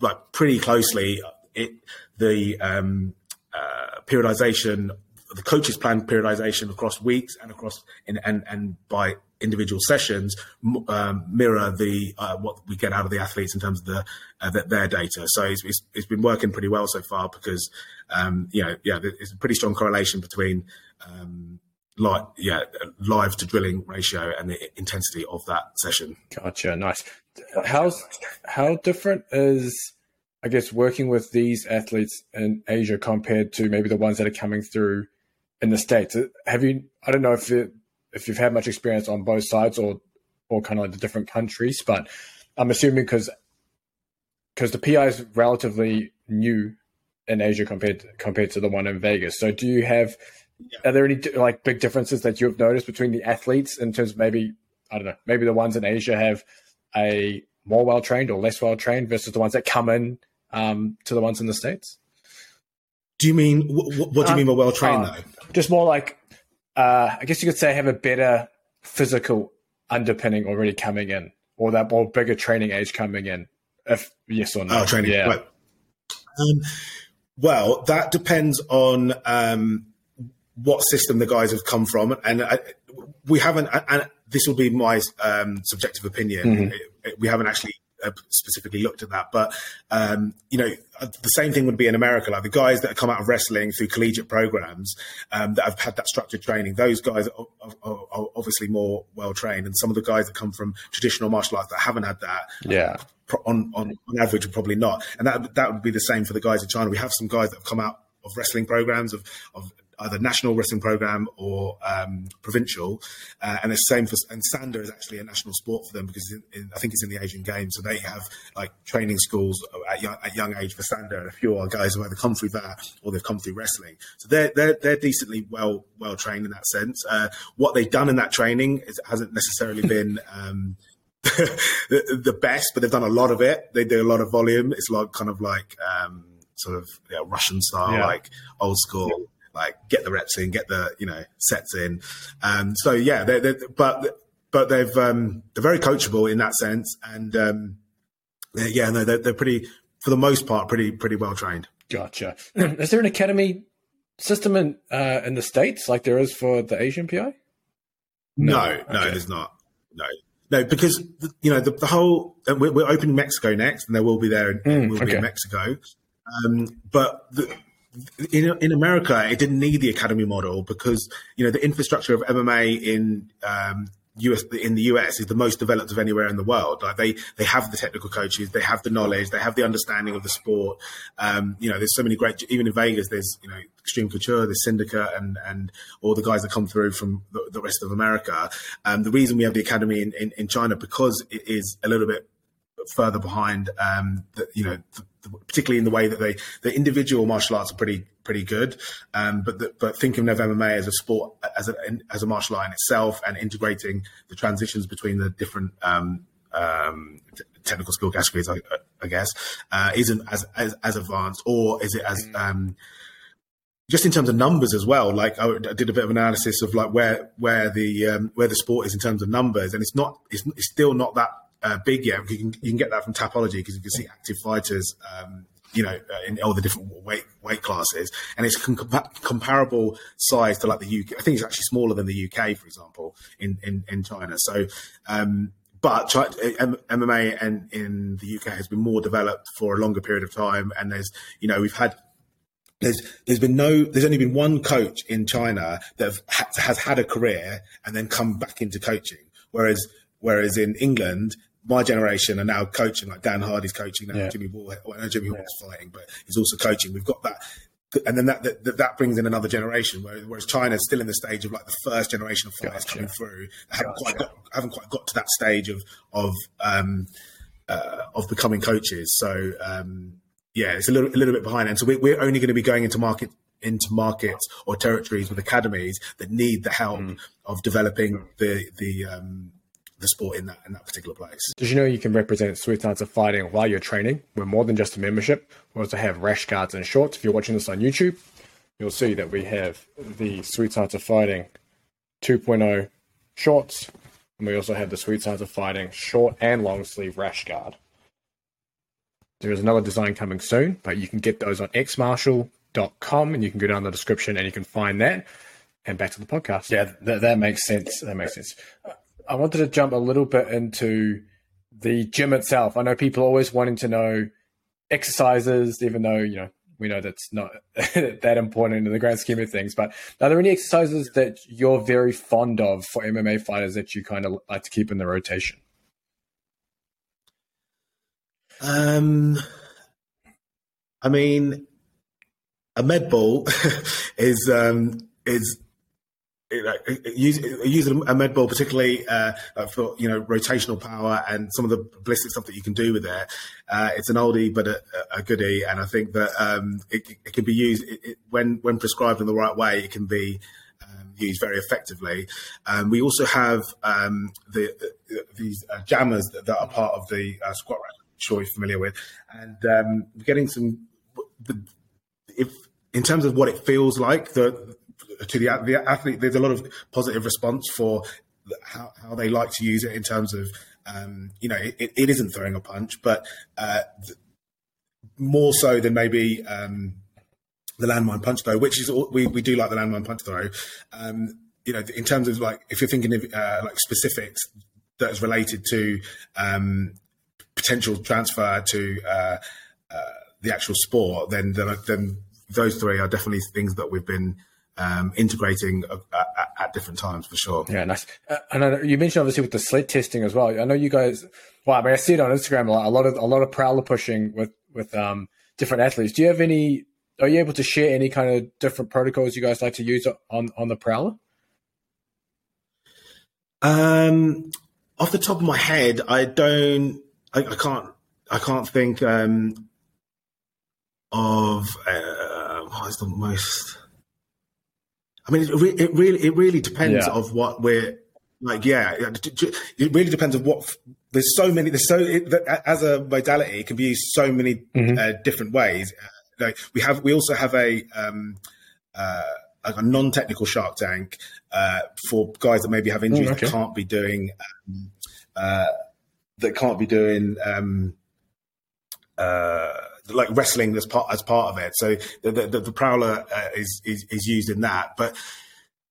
like pretty closely, it the um, uh, periodization, the coaches plan periodization across weeks and across in, and and by individual sessions um, mirror the uh, what we get out of the athletes in terms of the, uh, the their data. So it's, it's, it's been working pretty well so far because um, you know yeah, it's a pretty strong correlation between um, like yeah live to drilling ratio and the intensity of that session. Gotcha, nice. How's how different is I guess working with these athletes in Asia compared to maybe the ones that are coming through in the states? Uh, have you? I don't know if it, if you've had much experience on both sides or or kind of like the different countries, but I'm assuming because because the PI is relatively new in Asia compared compared to the one in Vegas. So do you have yeah. are there any like big differences that you've noticed between the athletes in terms of maybe I don't know maybe the ones in Asia have a more well trained or less well trained versus the ones that come in um, to the ones in the states? Do you mean what, what do you um, mean by well trained uh, though? Just more like uh, I guess you could say have a better physical underpinning already coming in, or that more bigger training age coming in. If yes or no? Oh, training. Yeah. Right. Um, well, that depends on um, what system the guys have come from, and I, we haven't. And this will be my um, subjective opinion. Mm-hmm. We haven't actually uh, specifically looked at that, but um, you know, uh, the same thing would be in America. Like the guys that come out of wrestling through collegiate programs um, that have had that structured training, those guys are, are, are obviously more well trained, and some of the guys that come from traditional martial arts that haven't had that, yeah, on, on, on average, probably not. And that that would be the same for the guys in China. We have some guys that have come out of wrestling programs of, of either national wrestling program or um, provincial, uh, and the same for and Sanda is actually a national sport for them because in, in, I think it's in the Asian Games, so they have like training schools at young, at young age for Sanda, and a few are guys who either come through that or they've come through wrestling, so they're they're, they're decently well well trained in that sense. Uh, what they've done in that training is, hasn't necessarily been. Um, (laughs) the, the, best, but they've done a lot of it. They do a lot of volume. It's like kind of like um, sort of Russian style, yeah. like old school. Yeah. Like get the reps in, get the you know sets in. Um, so yeah, they're, they're, but but they've um, they're very coachable in that sense, and um, yeah, no, they're, they're pretty for the most part pretty pretty well trained. Gotcha. (clears throat) Is there an academy system in uh, in the states like there is for the Asian PI? No, no, okay. no there's not. No, no, because you know the, the whole we're, we're, opening Mexico next, and there will be there, and mm, will okay. be in Mexico. Um, but the, in in America, it didn't need the academy model because you know the infrastructure of MMA in um, US in the US is the most developed of anywhere in the world. Like they they have the technical coaches, they have the knowledge, they have the understanding of the sport. Um, you know, there's so many great. Even in Vegas, there's you know Extreme Couture, there's Syndicate, and and all the guys that come through from the, the rest of America. Um, the reason we have the academy in, in, in China because it is a little bit further behind. Um, the, you know, the, the, particularly in the way that they the individual martial arts are pretty pretty good. Um, but the, but thinking of MMA as a sport as a as a martial art in itself and integrating the transitions between the different um, um, t- technical skill categories, I, I guess, uh, isn't as, as, as advanced, or is it as mm. um, just in terms of numbers as well. Like I, did a bit of analysis of like where where the um, where the sport is in terms of numbers, and it's not it's, it's still not that uh, big yet. You can you can get that from Tapology because you can see active fighters. Um, you know, uh, in all the different weight weight classes, and it's com- comparable size to like the UK. I think it's actually smaller than the UK, for example, in in, in China. So, um, but MMA and in the UK has been more developed for a longer period of time, and there's you know we've had there's there's been no there's only been one coach in China that have, has had a career and then come back into coaching, whereas whereas in England my generation are now coaching, like Dan Hardy's coaching now, yeah. Jimmy Wall, well, no, Jimmy Wall's yeah. fighting, but he's also coaching. We've got that. And then that, that, that brings in another generation, whereas China's still in the stage of like the first generation of fighters gotcha. coming through, haven't gotcha. quite got haven't quite got to that stage of of um, uh, of becoming coaches. So um, yeah, it's a little a little bit behind. And so we're, we're only going to be going into market into markets or territories with academies that need the help mm. of developing the the um, the sport in that in that particular place. Did you know you can represent Sweet Science of Fighting while you're training? We're more than just a membership. We also have rash guards and shorts. If you're watching this on YouTube, you'll see that we have the Sweet Science of Fighting 2.0 shorts, and we also have the Sweet Science of Fighting short and long sleeve rash guard. There is another design coming soon, but you can get those on xmartial.com and you can go down the description and you can find that. And back to the podcast. Yeah, that, that makes sense. That makes sense. I wanted to jump a little bit into the gym itself. I know people always wanting to know exercises, even though, you know, we know that's not (laughs) that important in the grand scheme of things. But are there any exercises that you're very fond of for MMA fighters that you kind of like to keep in the rotation? Um, I mean, a med ball (laughs) is um, is using a med ball, particularly uh, for you know rotational power and some of the ballistic stuff that you can do with it. Uh, it's an oldie but a, a, goodie, and I think that um, it, it, can be used it, it, when when prescribed in the right way. It can be um, used very effectively. Um, we also have um, the, the, these uh, jammers that, that, are part of the uh, squat rack. I'm sure you're familiar with, and um, getting some. The, if in terms of what it feels like, the to the, the athlete, there's a lot of positive response for how, how they like to use it in terms of, um, you know, it, it isn't throwing a punch, but uh, more so than maybe um, the landmine punch throw, which is we, we do like the landmine punch throw. Um, you know, in terms of like if you're thinking of uh, like specifics that is related to um, potential transfer to uh, uh, the actual sport, then, then then those three are definitely things that we've been um, integrating at, at, at, different times for sure. Yeah, nice. Uh, and I, you mentioned obviously with the sled testing as well. I know you guys. Well, I mean, I see it on Instagram a lot. A lot of a lot of prowler pushing with with um, different athletes. Do you have any? Are you able to share any kind of different protocols you guys like to use on on the prowler? Um, off the top of my head, I don't. I, I can't. I can't think um, of uh, what is the most I mean, it, re- it really it really depends yeah. of what we're like. Yeah, it really depends on what. There's so many. There's so it, as a modality, it can be used so many mm-hmm. uh, different ways. Like we have, we also have a um, uh, a non-technical shark tank uh, for guys that maybe have injuries mm, okay. that can't be doing um, uh, that can't be doing um, uh, like wrestling as part as part of it. So the the, the prowler uh, is, is, is used in that, but.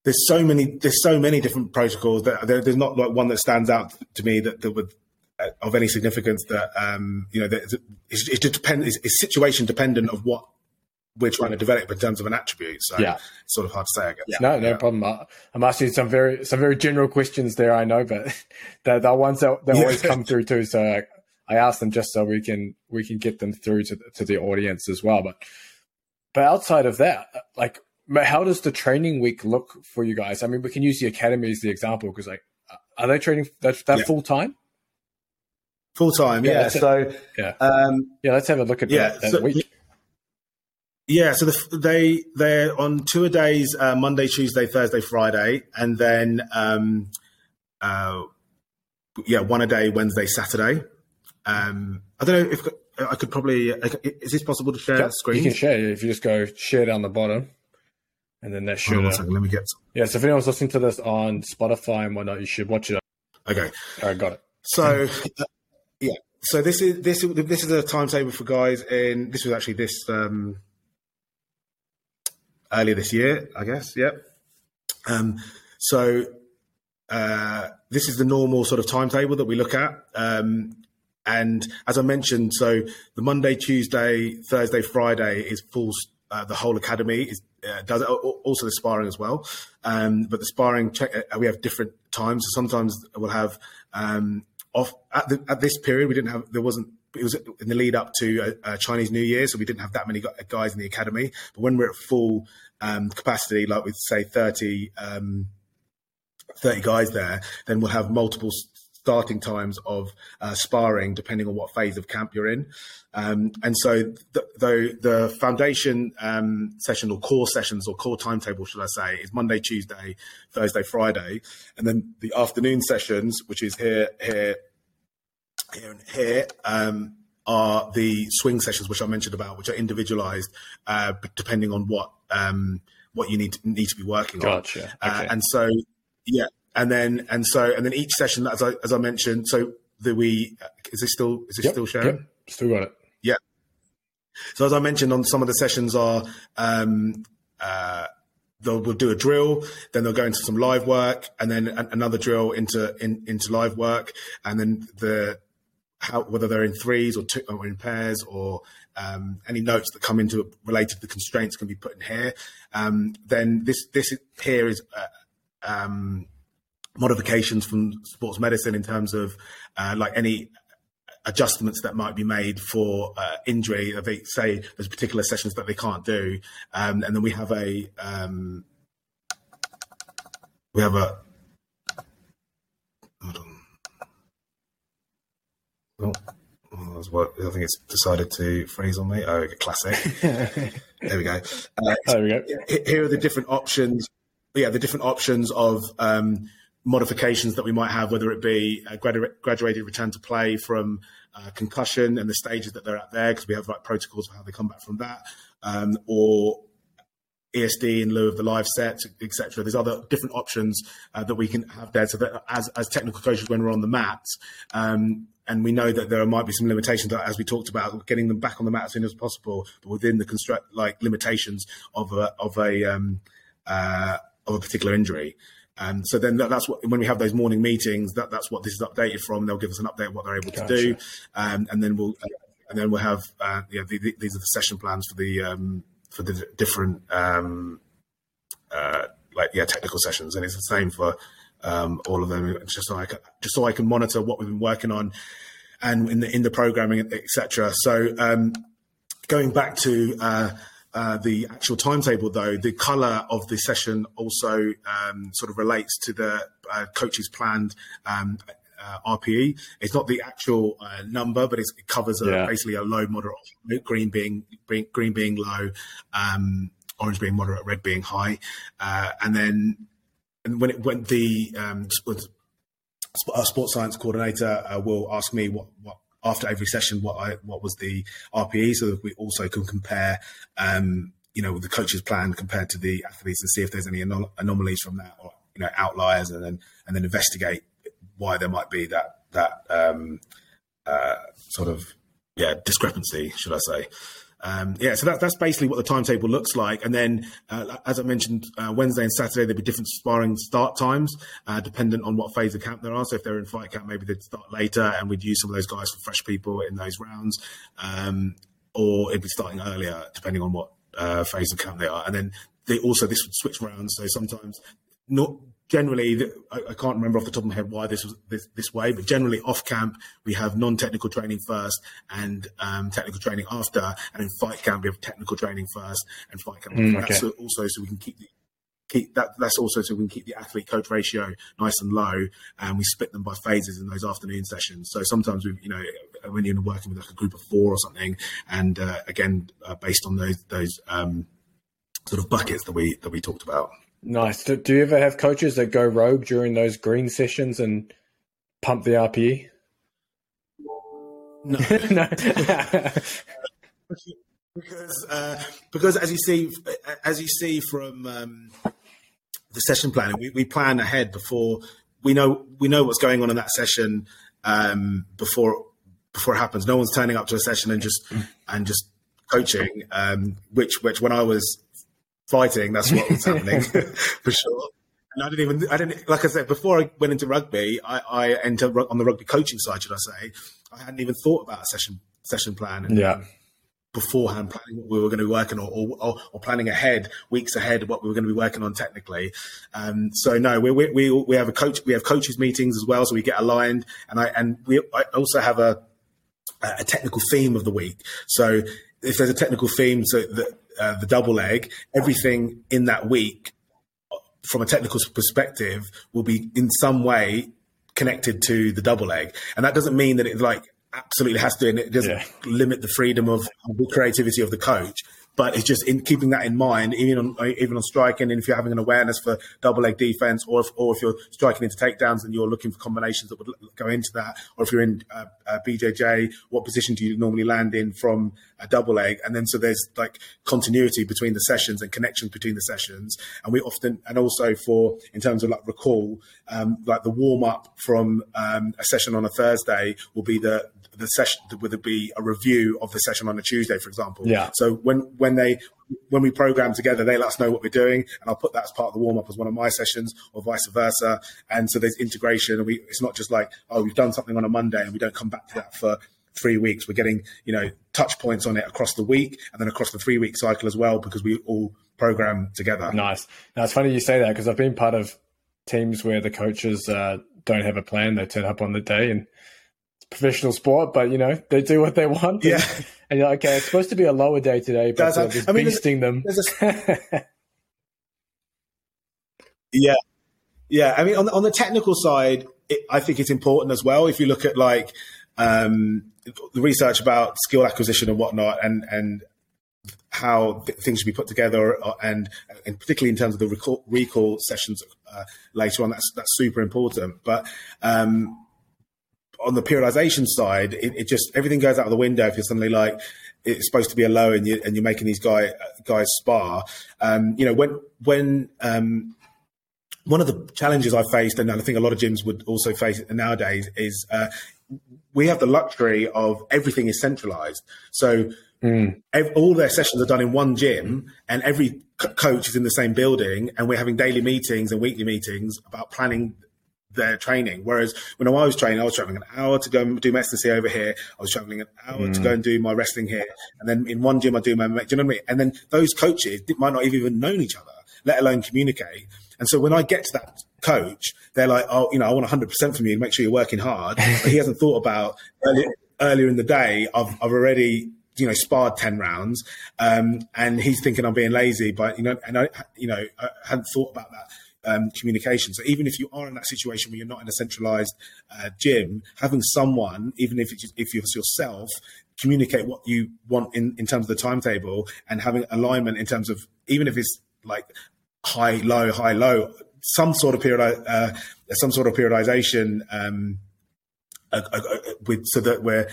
There's so many. There's so many different protocols that there, there's not like one that stands out to me that, that would uh, of any significance that um, you know that it's, it depends it's, it's, situation dependent of what we're trying to develop in terms of an attribute. So yeah. it's sort of hard to say, I guess. Yeah. No, no yeah. problem. I'm asking some very some very general questions there, I know, but (laughs) they're, they're ones that, that (laughs) always come through too. So I asked them just so we can we can get them through to the, to the audience as well. But but outside of that, like how does the training week look for you guys? I mean, we can use the academy as the example because like are they training that that yeah. full time? Full time, yeah. yeah so yeah, um, yeah. Let's have a look at yeah, that, that so, week. Yeah, so the, they they're on tour days uh, Monday, Tuesday, Thursday, Friday, and then um, uh, yeah, one a day Wednesday, Saturday. Um, I don't know if I could probably. Is this possible to share yeah, screen? You can share if you just go share down the bottom, and then that should. Oh, second, let me get. Some. Yeah, so if anyone's listening to this on Spotify and whatnot, you should watch it. Okay. All right, got it. So, uh, yeah. So this is this this is a timetable for guys in. This was actually this um, earlier this year, I guess. Yep. Um, so uh, this is the normal sort of timetable that we look at. Um, and as I mentioned, so the Monday, Tuesday, Thursday, Friday is full. Uh, the whole academy is uh, does also the sparring as well. Um, but the sparring uh, we have different times. So sometimes we'll have um, off at, the, at, this period. We didn't have there wasn't it was in the lead up to a, Chinese New Year, so we didn't have that many guys in the academy. But when we're at full um, capacity, like with say 30, um, 30 guys there, then we'll have multiple starting times of uh, sparring depending on what phase of camp you're in. Um, and so the, the, the foundation um, session or core sessions or core timetable, should I say, is Monday, Tuesday, Thursday, Friday. And then the afternoon sessions, which is here, here, here and here, um, are the swing sessions, which I mentioned about, which are individualized uh, depending on what um, what you need to, need to be working gotcha. on. Uh, okay. And so, yeah, and then and so and then each session as I as I mentioned, so the we is this still is this yep, still showing? Yep, still got it. Yeah. So as I mentioned on some of the sessions are um, uh, they'll we'll do a drill, then they'll go into some live work, and then another drill into in, into live work, and then the how whether they're in threes or two or in pairs or um, any notes that come into it related to the constraints can be put in here. Um, then this this here is uh, um, modifications from sports medicine in terms of uh, like any adjustments that might be made for uh, injury. They say there's particular sessions that they can't do, um, and then we have a um, we have a hold on. Oh, well, what I think it's decided to freeze on me. Oh, classic. (laughs) there we go. Uh, there we go. Here are the different options. Yeah, the different options of um, modifications that we might have, whether it be a graduated return to play from uh, concussion and the stages that they're at there, because we have like protocols for how they come back from that, um, or ESD in lieu of the live set, etc. There's other different options uh, that we can have there. So that as, as technical coaches, when we're on the mats, um, and we know that there might be some limitations, as we talked about, getting them back on the mat as soon as possible, but within the construct like limitations of a of a um, uh, of a particular injury. And so then that, that's what when we have those morning meetings, that, that's what this is updated from. They'll give us an update of what they're able gotcha. to do, um, and then we'll and then we'll have uh, yeah the, the, these are the session plans for the um, for the different um, uh, like yeah technical sessions, and it's the same for um, all of them. Just so I can, just so I can monitor what we've been working on and in the in the programming, etc. So um, going back to uh, uh, the actual timetable, though, the colour of the session also um, sort of relates to the uh, coach's planned um, uh, RPE. It's not the actual uh, number, but it covers a, yeah. basically a low, moderate, green being green being low, um, orange being moderate, red being high, uh, and then and when it went the um, sports science coordinator will ask me what what after every session what I what was the RPE, so that we also can compare, um, you know, the coach's plan compared to the athletes and see if there's any anom- anomalies from that or you know outliers, and then and then investigate why there might be that that um, uh, sort of yeah discrepancy, should I say? Um, yeah, so that, that's basically what the timetable looks like. And then, uh, as I mentioned, uh, Wednesday and Saturday there'll be different sparring start times, uh, dependent on what phase of camp there are. So if they're in fight camp, maybe they'd start later, and we'd use some of those guys for fresh people in those rounds, um, or it'd be starting earlier, depending on what uh, phase of camp they are. And then they also this would switch around. So sometimes not generally, I, can't remember off the top of my head why this was this, this way, but generally off camp we have non-technical training first and um, technical training after, and in fight camp we have technical training first and fight camp. Mm, okay. That's also so we can keep the keep that. That's also so we can keep the athlete coach ratio nice and low, and we split them by phases in those afternoon sessions. So sometimes we, you know, when you're working with like a group of four or something, and uh, again uh, based on those those um, sort of buckets that we that we talked about. Nice. Do, do, you ever have coaches that go rogue during those green sessions and pump the RPE? No. (laughs) no. because uh, because as you see as you see from um, the session planning, we, we, plan ahead before we know we know what's going on in that session um, before before it happens. No one's turning up to a session and just and just coaching. Um, which which when I was fighting. That's what was happening (laughs) for sure. And I didn't even, I didn't, like I said, before I went into rugby, I, I entered on the rugby coaching side, should I say. I hadn't even thought about a session, session plan. And, yeah. Beforehand, planning what we were going to be working on, or, or, or, planning ahead, weeks ahead, what we were going to be working on technically. Um, so no, we, we we have a coach, we have coaches meetings as well, so we get aligned, and I and we I also have a a technical theme of the week. So if there's a technical theme, so that uh, the double leg, everything in that week, from a technical perspective, will be in some way connected to the double leg, and that doesn't mean that it like absolutely has to, and it doesn't yeah. limit the freedom of the creativity of the coach. But it's just in keeping that in mind, even on even on striking, and if you're having an awareness for double leg defense, or if, or if you're striking into takedowns and you're looking for combinations that would go into that, or if you're in uh, uh, BJJ, what position do you normally land in from a double leg? And then so there's like continuity between the sessions and connections between the sessions, and we often and also for in terms of like recall, um, like the warm up from um, a session on a Thursday will be the the session would it be a review of the session on a Tuesday, for example. Yeah. So when when they when we program together, they let us know what we're doing, and I'll put that as part of the warm up as one of my sessions, or vice versa. And so there's integration, and we it's not just like oh we've done something on a Monday and we don't come back to that for three weeks. We're getting you know touch points on it across the week and then across the three week cycle as well because we all program together. Nice. Now it's funny you say that because I've been part of teams where the coaches uh, don't have a plan; they turn up on the day and professional sport, but you know they do what they want. Yeah, and, you're like, okay, it's supposed to be a lower day today, but they're just I mean, beasting them. A... (laughs) yeah, yeah. I mean, on the, on the technical side, it, I think it's important as well. If you look at like um, the research about skill acquisition and whatnot, and and how th- things should be put together, uh, and and particularly in terms of the recall, recall sessions uh, later on, that's that's super important. But um, on the periodization side, it, it, just everything goes out of the window if you're suddenly like it's supposed to be a low and you and you're making these guy guys spar. Um, you know when when um, one of the challenges I faced, and I think a lot of gyms would also face nowadays, is uh, we have the luxury of everything is centralized. So mm. ev- all their sessions are done in one gym, and every co- coach is in the same building, and we're having daily meetings and weekly meetings about planning their training. Whereas when I was training, I was traveling an hour to go and do my S&C over here. I was traveling an hour mm. to go and do my wrestling here. And then in one gym, I do my, do you know what I mean? And then those coaches might not have even known each other, let alone communicate. And so when I get to that coach, they're like, oh, you know, I want 100% from you. Make sure you're working hard. (laughs) But he hasn't thought about earlier, earlier in the day, I've, I've already you know sparred 10 rounds um, and he's thinking i'm being lazy but you know and i you know i hadn't thought about that um, communication. So even if you are in that situation where you're not in a centralized uh, gym, having someone, even if it's, if it's yourself, communicate what you want in, in terms of the timetable and having alignment in terms of even if it's like high, low, high, low, some sort of period, uh, some sort of periodization um, uh, uh, uh, with so that we're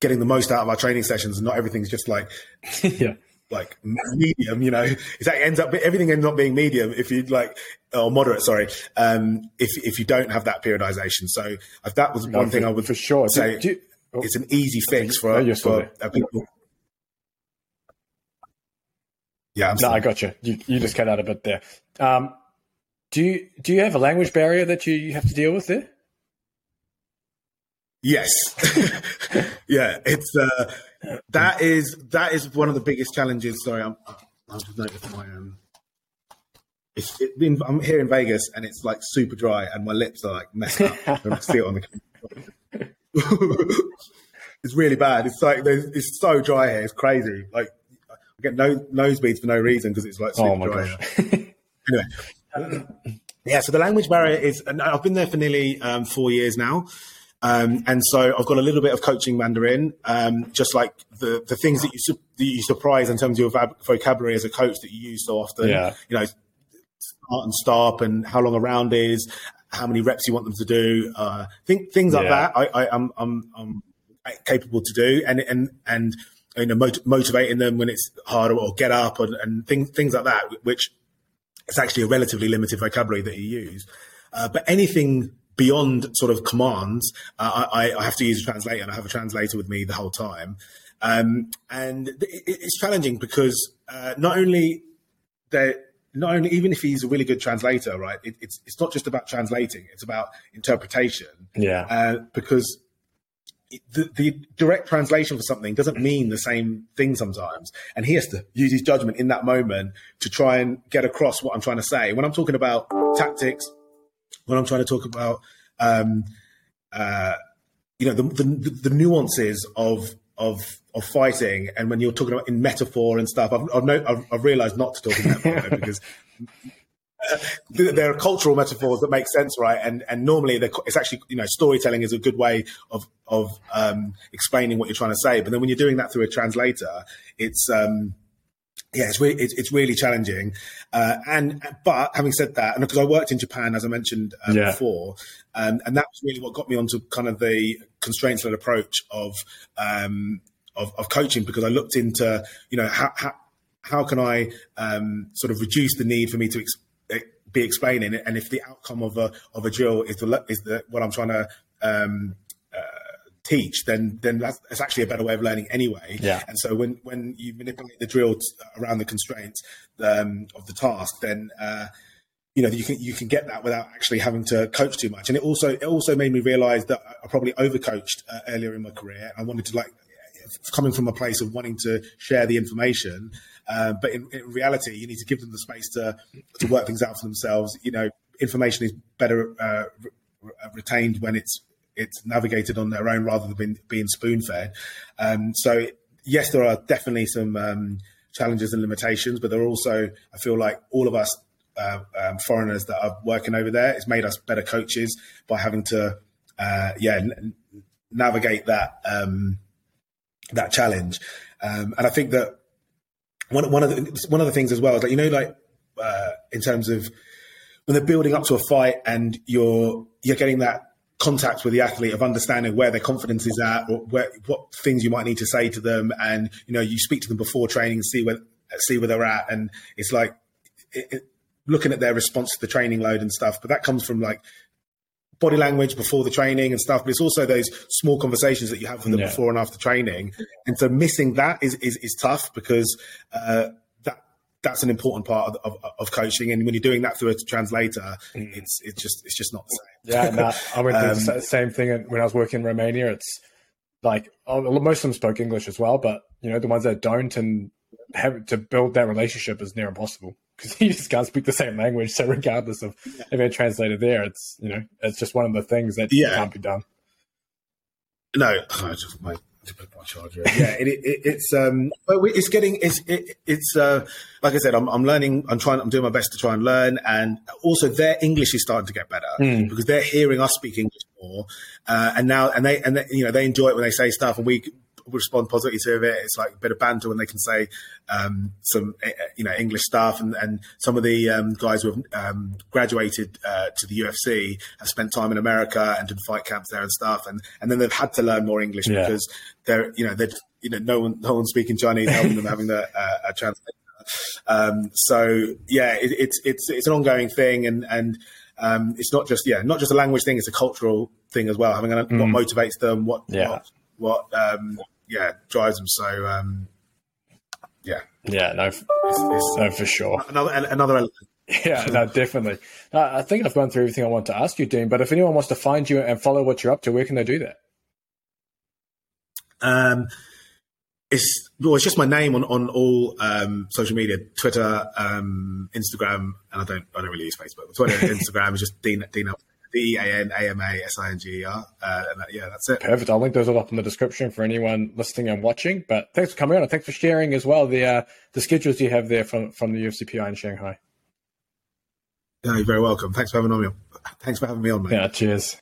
getting the most out of our training sessions and not everything's just like (laughs) yeah like medium, you know, it ends up everything ends up being medium if you like or moderate. Sorry, um, if if you don't have that periodization. So if that was no, one for, thing I would for sure say. Do, do oh, it's an easy fix for, oh, for uh, people. Yeah, I'm no, I got you. you. You just cut out a bit there. Um, do you do you have a language barrier that you, you have to deal with there? Yes. (laughs) yeah, it's uh, that is that is one of the biggest challenges. Sorry, I'm just notice my um. It's it been, I'm here in Vegas and it's like super dry and my lips are like messed up. I see it on the. (laughs) it's really bad. It's like it's so dry here. It's crazy. Like I get no nosebleeds for no reason because it's like super oh dry. (laughs) Anyway, yeah. So the language barrier is, and I've been there for nearly um, four years now. Um, and so I've got a little bit of coaching Mandarin, um, just like the, the things that you, su- that you surprise in terms of your vocabulary as a coach that you use so often. Yeah. You know, start and stop and how long a round is, how many reps you want them to do, uh, think, things like yeah. that. I, I, am I'm, I'm, I'm capable to do, and and and you know mot- motivating them when it's harder or get up and, and things things like that, which it's actually a relatively limited vocabulary that you use. Uh, but anything beyond sort of commands, uh, I, I, have to use a translator, and I have a translator with me the whole time. Um, and it, it's challenging because uh, not only that, not only even if he's a really good translator, right? It, it's it's not just about translating; it's about interpretation. Yeah, uh, because. The, the direct translation for something doesn't mean the same thing sometimes, and he has to use his judgment in that moment to try and get across what I'm trying to say. When I'm talking about tactics, when I'm trying to talk about, um, uh, you know, the, the, the nuances of of of fighting, and when you're talking about in metaphor and stuff, I've I've, no, I've, I've realised not to talk in metaphor because. (laughs) Uh, there are cultural metaphors that make sense, right? And and normally it's actually you know storytelling is a good way of of um, explaining what you're trying to say. But then when you're doing that through a translator, it's um, yeah, it's really it's, it's really challenging. Uh, and but having said that, and because I worked in Japan as I mentioned um, yeah. before, um, and that was really what got me onto kind of the constraints led approach of, um, of, of coaching because I looked into you know how how, how can I um, sort of reduce the need for me to ex- be explaining it, and if the outcome of a of a drill is the is the what I'm trying to um, teach, then then that's, that's, actually a better way of learning anyway. Yeah. And so when when you manipulate the drill around the constraints um, of the task, then uh, you know you can you can get that without actually having to coach too much. And it also it also made me realise that I probably overcoached uh, earlier in my career. I wanted to like coming from a place of wanting to share the information, uh, but in, in, reality, you need to give them the space to to work things out for themselves. You know, information is better uh, re- retained when it's it's navigated on their own rather than being, being spoon fed. Um, so yes, there are definitely some um, challenges and limitations, but there are also I feel like all of us uh, um, foreigners that are working over there. It's made us better coaches by having to, uh, yeah, n- navigate that um, that challenge. Um, and I think that one one of the one of the things as well is that you know, like uh, in terms of when they're building up to a fight and you're you're getting that contact with the athlete of understanding where their confidence is at or where what things you might need to say to them and you know you speak to them before training and see where see where they're at and it's like it, it, looking at their response to the training load and stuff. But that comes from like body language before the training and stuff. But it's also those small conversations that you have with them yeah. before and after training. And so missing that is is, is tough because uh, that's an important part of, of, of, coaching. And when you're doing that through a translator, mm. it's it's just it's just not the same. Yeah, I went through (laughs) um, the same thing when I was working in Romania. It's like oh, most of them spoke English as well, but you know the ones that don't and have to build that relationship is near impossible because (laughs) you just can't speak the same language. So regardless of yeah. if it translated there, it's you know it's just one of the things that yeah. can't be done. No, (laughs) I just my to put my charger. yeah, it, it, it's um, but it's getting it's it, it's uh, like I said, I'm, I'm learning. I'm trying. I'm doing my best to try and learn, and also their English is starting to get better mm. because they're hearing us speak English more, uh, and now and they and they, you know they enjoy it when they say stuff, and we respond positively to it. It's like a bit of banter when they can say um, some, eh, eh, you know, English stuff. And, and some of the um, guys who have um, graduated uh, to the UFC have spent time in America and did fight camps there and stuff. And, and then they've had to learn more English yeah. because they're, you know, they're, you know, no one, no one speaking Chinese, helping them having the, uh, a translator. Um, so yeah, it, it's, it's, it's an ongoing thing. And, and, um, it's not just yeah, not just a language thing; it's a cultural thing as well. Having a, mm. what motivates them, what yeah. what, what um, yeah drives them. So um, yeah, yeah, no, it's, it's, no, for sure. Another another element. (laughs) Yeah, no, definitely. I think I've gone through everything I want to ask you, Dean. But if anyone wants to find you and follow what you're up to, where can they do that? Um, it's well, it's just my name on on all um, social media, Twitter, um, Instagram, and I don't I don't really use Facebook. Twitter, (laughs) Instagram is just Dean Dean D E A N A M A S I N G E R. Uh, yeah, that's it. Perfect. I'll link those all up in the description for anyone listening and watching. But thanks for coming on and thanks for sharing as well the uh, the schedules you have there from from the UFCPI in Shanghai. Yeah, you're very welcome. Thanks for having on me. Thanks for having me on, mate. Yeah, cheers.